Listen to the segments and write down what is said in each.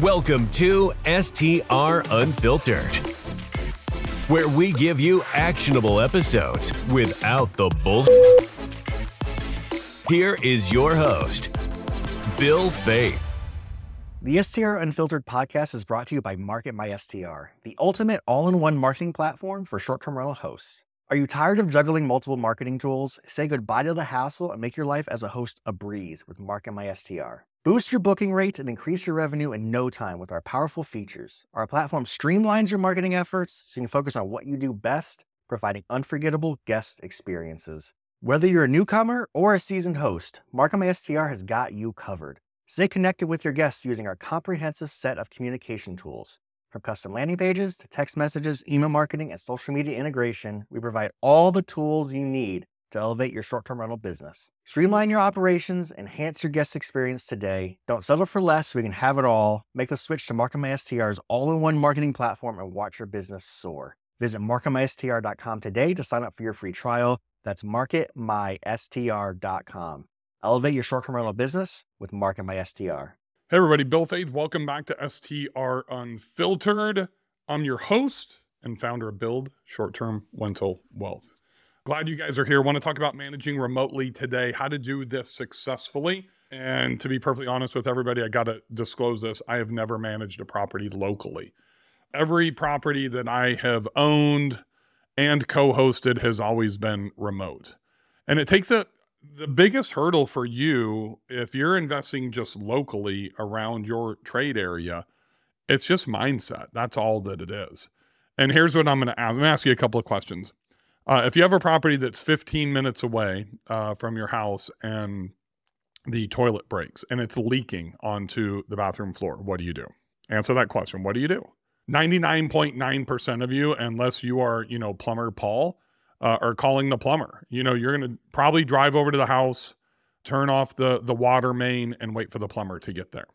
Welcome to STR Unfiltered, where we give you actionable episodes without the bull. Here is your host, Bill Faeth. The STR Unfiltered podcast is brought to you by Market My STR, the ultimate all in one marketing platform for short term rental hosts. Are you tired of juggling multiple marketing tools? Say goodbye to the hassle and make your life as a host a breeze with Market My STR. Boost your booking rates and increase your revenue in no time with our powerful features. Our platform streamlines your marketing efforts so you can focus on what you do best, providing unforgettable guest experiences. Whether you're a newcomer or a seasoned host, Market My STR has got you covered. Stay connected with your guests using our comprehensive set of communication tools. From custom landing pages to text messages, email marketing, and social media integration, we provide all the tools you need to elevate your short term rental business. Streamline your operations, enhance your guest experience today. Don't settle for less we can have it all. Make the switch to MarketMySTR's all in one marketing platform and watch your business soar. Visit marketmystr.com today to sign up for your free trial. That's marketmystr.com. Elevate your short term rental business with MarketMySTR. Hey, everybody, Bill Faeth. Welcome back to STR Unfiltered. I'm your host and founder of Build Short Term Rental Wealth. Glad you guys are here. Want to talk about managing remotely today, how to do this successfully. And to be perfectly honest with everybody, I got to disclose this. I have never managed a property locally. Every property that I have owned and co hosted has always been remote. And it takes a, the biggest hurdle for you if you're investing just locally around your trade area it's just mindset that's all that it is and here's what i'm going to ask i'm going to ask you a couple of questions uh, if you have a property that's 15 minutes away uh, from your house and the toilet breaks and it's leaking onto the bathroom floor what do you do answer that question what do you do 99.9% of you unless you are you know plumber paul uh, or calling the plumber. You know, you're going to probably drive over to the house, turn off the the water main, and wait for the plumber to get there.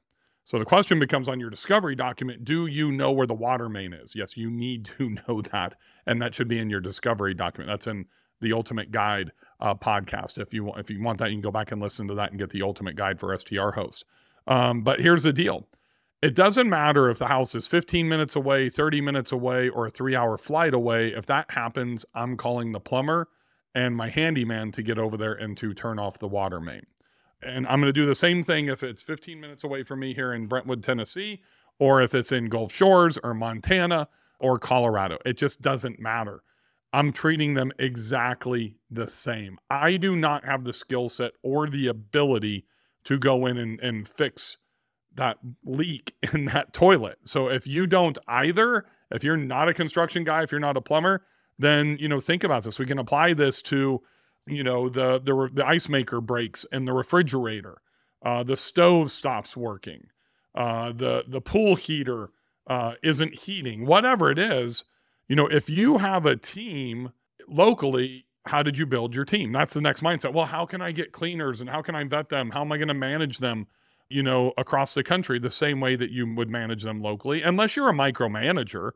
So the question becomes on your discovery document: Do you know where the water main is? Yes, you need to know that, and that should be in your discovery document. That's in the Ultimate Guide uh, podcast. If you want, if you want that, you can go back and listen to that and get the Ultimate Guide for STR host. Um, but here's the deal: it doesn't matter if the house is 15 minutes away, 30 minutes away, or a three hour flight away. If that happens, I'm calling the plumber and my handyman to get over there and to turn off the water main. And I'm going to do the same thing if it's 15 minutes away from me here in Brentwood, Tennessee, or if it's in Gulf Shores or Montana or Colorado. It just doesn't matter. I'm treating them exactly the same. I do not have the skill set or the ability to go in and, and fix that leak in that toilet. So if you don't either, if you're not a construction guy, if you're not a plumber, then you know think about this. We can apply this to you know the the, the ice maker breaks in the refrigerator, uh, the stove stops working, uh, the the pool heater uh, isn't heating, whatever it is. You know, if you have a team locally, how did you build your team? That's the next mindset. Well, how can I get cleaners and how can I vet them? How am I going to manage them? you know, across the country the same way that you would manage them locally, unless you're a micromanager.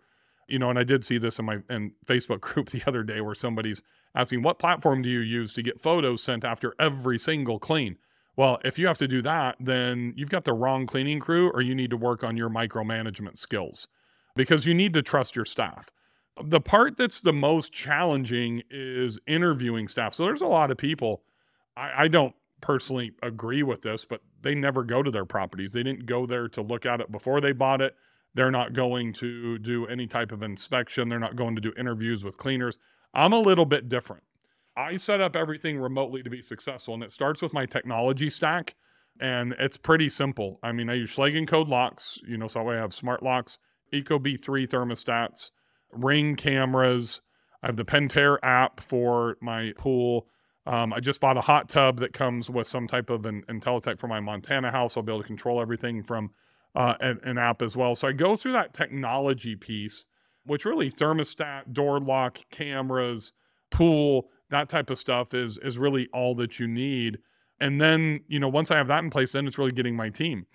You know, and I did see this in my in Facebook group the other day where somebody's asking, "What platform do you use to get photos sent after every single clean?" Well, if you have to do that, then you've got the wrong cleaning crew, or you need to work on your micromanagement skills because you need to trust your staff. The part that's the most challenging is interviewing staff. So there's a lot of people. I, I don't personally agree with this, but they never go to their properties. They didn't go there to look at it before they bought it. They're not going to do any type of inspection. They're not going to do interviews with cleaners. I'm a little bit different. I set up everything remotely to be successful, and it starts with my technology stack. And it's pretty simple. I mean, I use Schlage Code locks, you know, so I have smart locks, Ecobee3 thermostats, ring cameras. I have the Pentair app for my pool. Um, I just bought a hot tub that comes with some type of an IntelliTech for my Montana house. I'll be able to control everything from uh, an, an, app as well. So I go through that technology piece, which really thermostat, door lock, cameras, pool, that type of stuff is is really all that you need. And then you know once I have that in place, then it's really getting my team.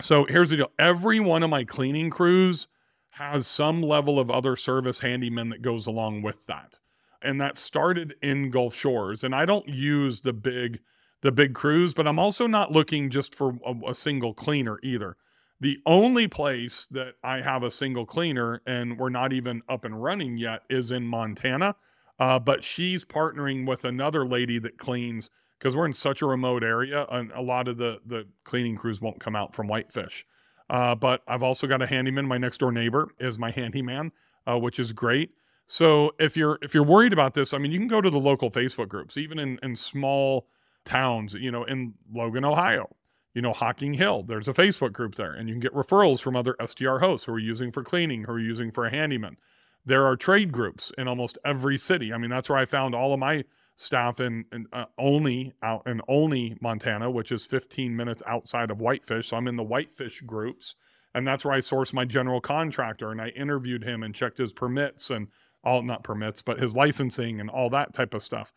So here's the deal: every one of my cleaning crews has some level of other service handyman that goes along with that and that started in Gulf Shores. And I don't use the big the big crews, but I'm also not looking just for a, a single cleaner either. The only place that I have a single cleaner and we're not even up and running yet is in Montana. Uh, but she's partnering with another lady that cleans because we're in such a remote area and a lot of the the cleaning crews won't come out from Whitefish. Uh, but I've also got a handyman. My next door neighbor is my handyman, uh, which is great. So if you're if you're worried about this, I mean, you can go to the local Facebook groups, even in in small towns. You know, in Logan, Ohio, you know, Hocking Hill. There's a Facebook group there, and you can get referrals from other STR hosts who are using for cleaning, who are using for a handyman. There are trade groups in almost every city. I mean, that's where I found all of my staff in, in uh, Olney out in Olney Montana, which is 15 minutes outside of Whitefish. So I'm in the Whitefish groups, and that's where I sourced my general contractor. And I interviewed him and checked his permits and all not permits, but his licensing and all that type of stuff.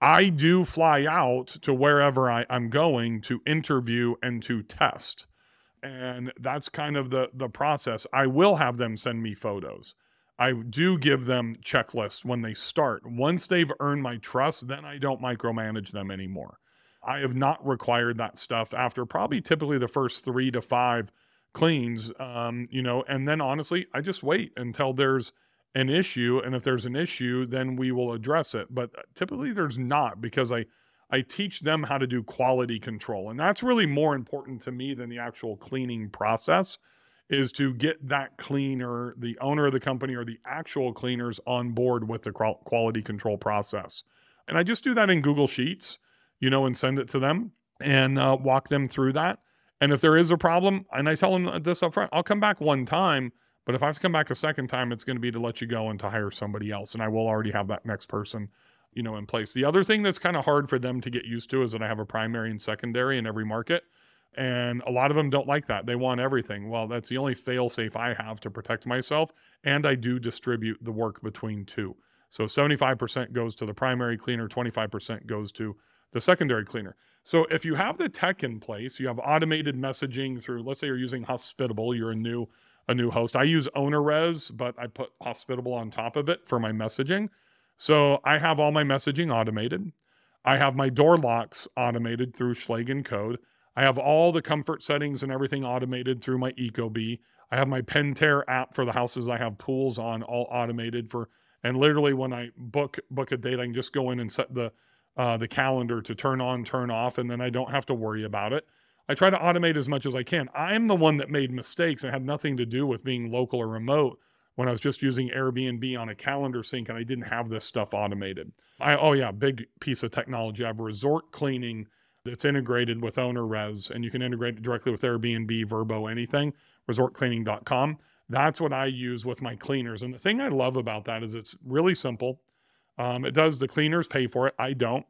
I do fly out to wherever I, I'm going to interview and to test. And that's kind of the the process. I will have them send me photos. I do give them checklists when they start. Once they've earned my trust, then I don't micromanage them anymore. I have not required that stuff after probably typically the first three to five cleans, um, you know, and then honestly, I just wait until there's an issue, and if there's an issue, then we will address it. But typically, there's not because I I teach them how to do quality control, and that's really more important to me than the actual cleaning process is to get that cleaner, the owner of the company or the actual cleaners on board with the quality control process. And I just do that in Google Sheets, you know, and send it to them and uh, walk them through that. And if there is a problem, and I tell them this up front, I'll come back one time, but if I have to come back a second time, it's going to be to let you go and to hire somebody else. And I will already have that next person, you know, in place. The other thing that's kind of hard for them to get used to is that I have a primary and secondary in every market. And a lot of them don't like that. They want everything. Well, that's the only fail safe I have to protect myself. And I do distribute the work between two. So 75% goes to the primary cleaner, 25% goes to the secondary cleaner. So if you have the tech in place, you have automated messaging through, let's say you're using Hospitable, you're a new a new host. I use OwnerRez, but I put Hospitable on top of it for my messaging. So I have all my messaging automated. I have my door locks automated through Schlage code. I have all the comfort settings and everything automated through my Ecobee. I have my Pentair app for the houses I have pools on, all automated for. And literally, when I book book a date, I can just go in and set the uh, the calendar to turn on, turn off, and then I don't have to worry about it. I try to automate as much as I can. I'm the one that made mistakes and had nothing to do with being local or remote when I was just using Airbnb on a calendar sync and I didn't have this stuff automated. I oh yeah, big piece of technology. I have resort cleaning that's integrated with OwnerRez, and you can integrate it directly with Airbnb, Vrbo, anything, resortcleaning.com. That's what I use with my cleaners. And the thing I love about that is it's really simple. Um, it does the cleaners pay for it. I don't.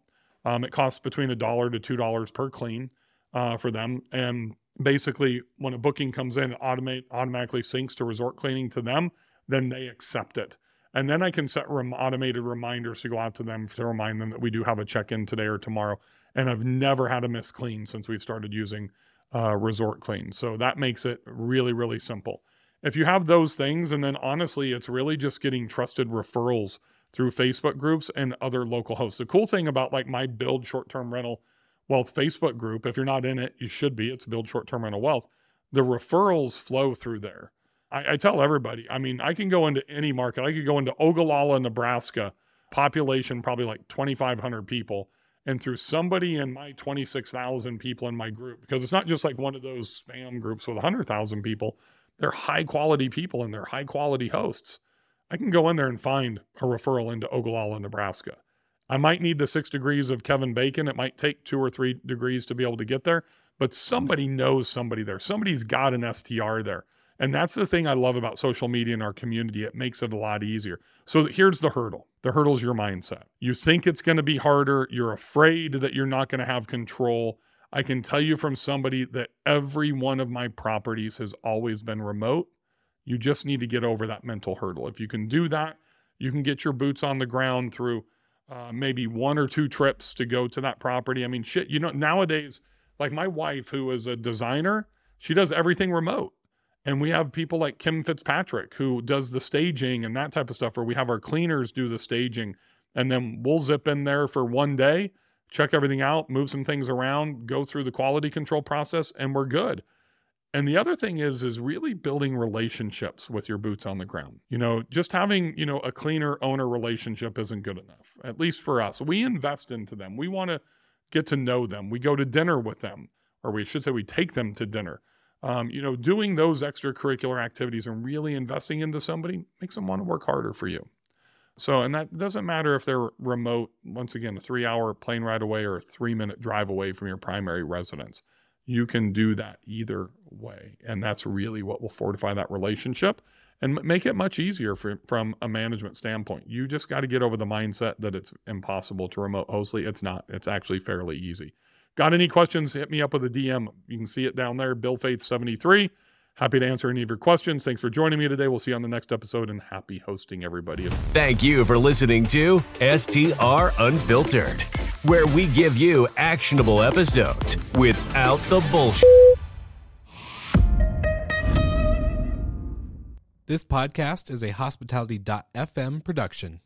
Um, it costs between a dollar to two dollars per clean uh, for them. And basically, when a booking comes in, automate automatically syncs to resort cleaning to them. Then they accept it. And then I can set rem- automated reminders to go out to them to remind them that we do have a check in today or tomorrow and I've never had a miss clean since we've started using uh, Resort Clean. So that makes it really, really simple. If you have those things, and then honestly, it's really just getting trusted referrals through Facebook groups and other local hosts. The cool thing about like my Build Short Term Rental Wealth Facebook group, if you're not in it, you should be. It's Build Short Term Rental Wealth. The referrals flow through there. I, I tell everybody, I mean, I can go into any market. I could go into Ogallala, Nebraska, population probably like 2,500 people and through somebody in my 26,000 people in my group, because it's not just like one of those spam groups with 100,000 people. They're high quality people and they're high quality hosts. I can go in there and find a referral into Ogallala, Nebraska. I might need the six degrees of Kevin Bacon. It might take two or three degrees to be able to get there, but somebody knows somebody there. Somebody's got an STR there. And that's the thing I love about social media and our community. It makes it a lot easier. So here's the hurdle the hurdle is your mindset. You think it's going to be harder. You're afraid that you're not going to have control. I can tell you from somebody that every one of my properties has always been remote. You just need to get over that mental hurdle. If you can do that, you can get your boots on the ground through uh, maybe one or two trips to go to that property. I mean, shit, you know, nowadays, like my wife, who is a designer, she does everything remote. And we have people like Kim Fitzpatrick who does the staging and that type of stuff, where we have our cleaners do the staging. And then we'll zip in there for one day, check everything out, move some things around, go through the quality control process, and we're good. And the other thing is is really building relationships with your boots on the ground. You know, just having, you know, a cleaner owner relationship isn't good enough. At least for us. We invest into them. We want to get to know them. We go to dinner with them, or we should say we take them to dinner. Um, you know, doing those extracurricular activities and really investing into somebody makes them want to work harder for you. So, and that doesn't matter if they're remote, once again, a three hour plane ride away or a three minute drive away from your primary residence. You can do that either way. And that's really what will fortify that relationship and make it much easier for, from a management standpoint. You just got to get over the mindset that it's impossible to remote hostly. It's not, it's actually fairly easy. Got any questions? Hit me up with a DM. You can see it down there, Bill Faeth 73. Happy to answer any of your questions. Thanks for joining me today. We'll see you on the next episode and happy hosting, everybody. Thank you for listening to STR Unfiltered, where we give you actionable episodes without the bullshit. This podcast is a hospitality.fm production.